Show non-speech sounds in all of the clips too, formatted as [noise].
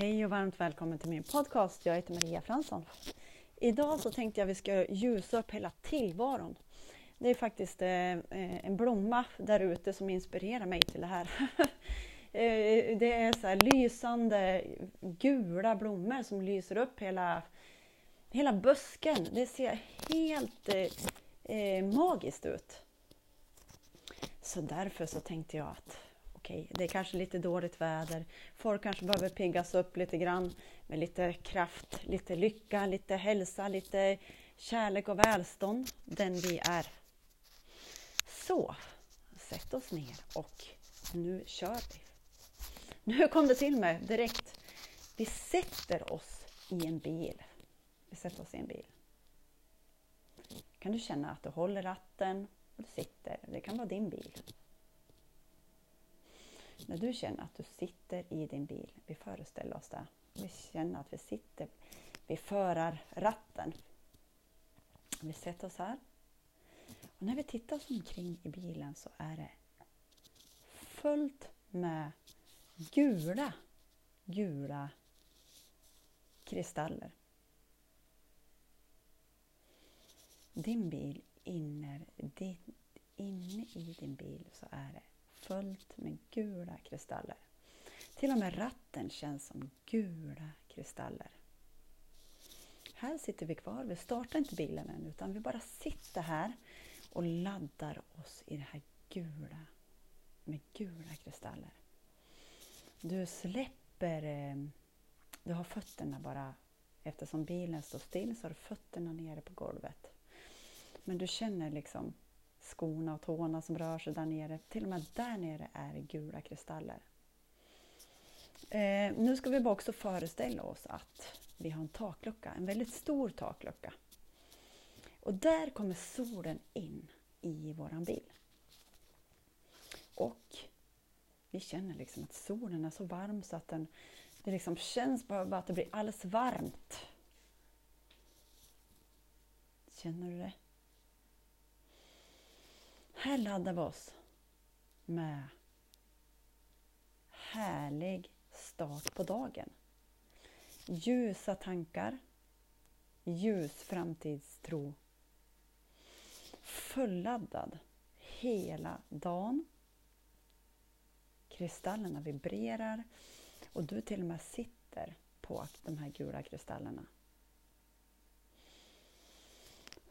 Hej och varmt välkommen till min podcast. Jag heter Maria Fransson. Idag så tänkte jag att vi ska ljusa upp hela tillvaron. Det är faktiskt eh, eh, en blomma där ute som inspirerar mig till det här. [laughs] Eh, det är så här lysande gula blommor som lyser upp hela, hela busken. Det ser helt eh magiskt ut. Så därför så tänkte jag att okej, okay, det är kanske lite dåligt väder. Folk kanske behöver piggas upp lite grann med lite kraft, lite lycka, lite hälsa, lite kärlek och välstånd, den vi är. Så, sätt oss ner och nu kör vi. Nu kom det till mig direkt. Vi sätter oss i en bil. Vi sätter oss i en bil. Kan du känna att du håller ratten och du sitter. Det kan vara din bil. När du känner att du sitter i din bil, vi föreställer oss det, vi känner att vi sitter vid förarratten. Vi sätter oss här. Och när vi tittar oss omkring i bilen så är det fullt med gula, gula kristaller. Din bil inne, inne i din bil så är det fullt med gula kristaller. Till och med ratten känns som gula kristaller. Här sitter vi kvar, vi startar inte bilen än utan vi bara sitter här och laddar oss i det här gula med gula kristaller. Du släpper, eh, du har fötterna bara, eftersom bilen står still så har du fötterna nere på golvet. Men du känner liksom skorna och tårna som rör sig där nere. Till och med där nere är det gula kristaller. Eh, nu ska vi bara också föreställa oss att vi har en taklucka, en väldigt stor taklucka. Och där kommer solen in i våran bil. Och vi känner liksom att solen är så varm så att den, det liksom känns bara att det blir alldeles varmt. Känner du det? Här laddar vi oss med härlig start på dagen. Ljusa tankar, ljus framtidstro. Fulladdad hela dagen. Kristallerna vibrerar och du till och med sitter på de här gula kristallerna.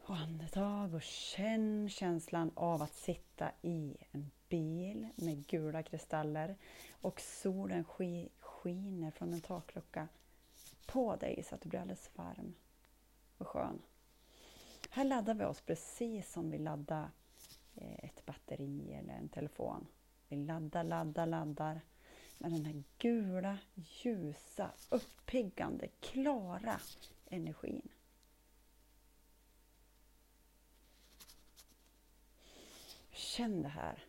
Och andetag och känn känslan av att sitta i en bil med gula kristaller och solen skiner från en taklucka på dig så att du blir alldeles varm och skön. Här laddar vi oss precis som vi laddar eh, ett batteri eller en telefon. Vi laddar, laddar, laddar med den här gula, ljusa, uppiggande, klara energin. Känn det här.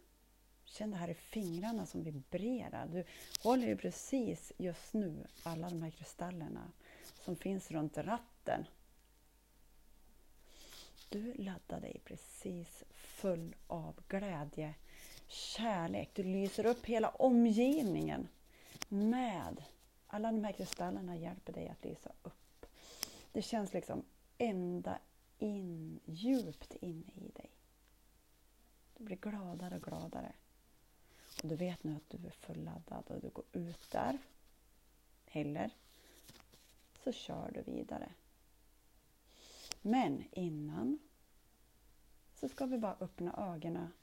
Känn det här i fingrarna som vibrerar. Du håller ju precis just nu alla de här kristallerna som finns runt ratten. Du laddar dig precis full av glädje, kärlek. Du lyser upp hela omgivningen med alla de här kristallerna hjälper dig att lysa upp. Det känns liksom ända in, djupt inne i dig. Du blir gladare och gladare. Och du vet nu att du är fulladdad och du går ut där. Eller så kör du vidare. Men innan så ska vi bara öppna ögonen,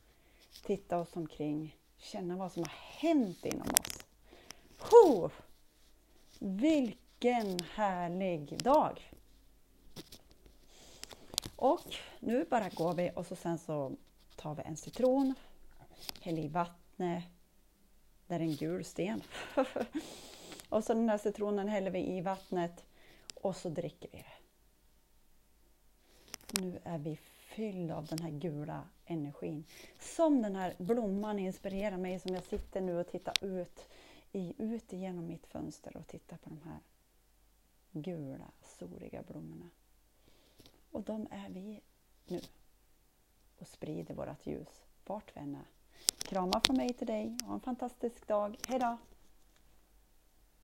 titta oss omkring, känna vad som har hänt inom oss. Ho! Vilken härlig dag! Och nu bara går vi och så sen så tar vi en citron, häller i vattnet, Det är en gul sten. [laughs] och så den här citronen häller vi i vattnet och så dricker vi det. Nu är vi fyllda av den här gula energin. Som den här blomman inspirerar mig som jag sitter nu och tittar ut, i, ut genom mitt fönster och tittar på de här gula, soliga blommorna. Och de är vi nu och sprider vårt ljus vart vi än är. Kramar från mig till dig och en fantastisk dag. Hejdå!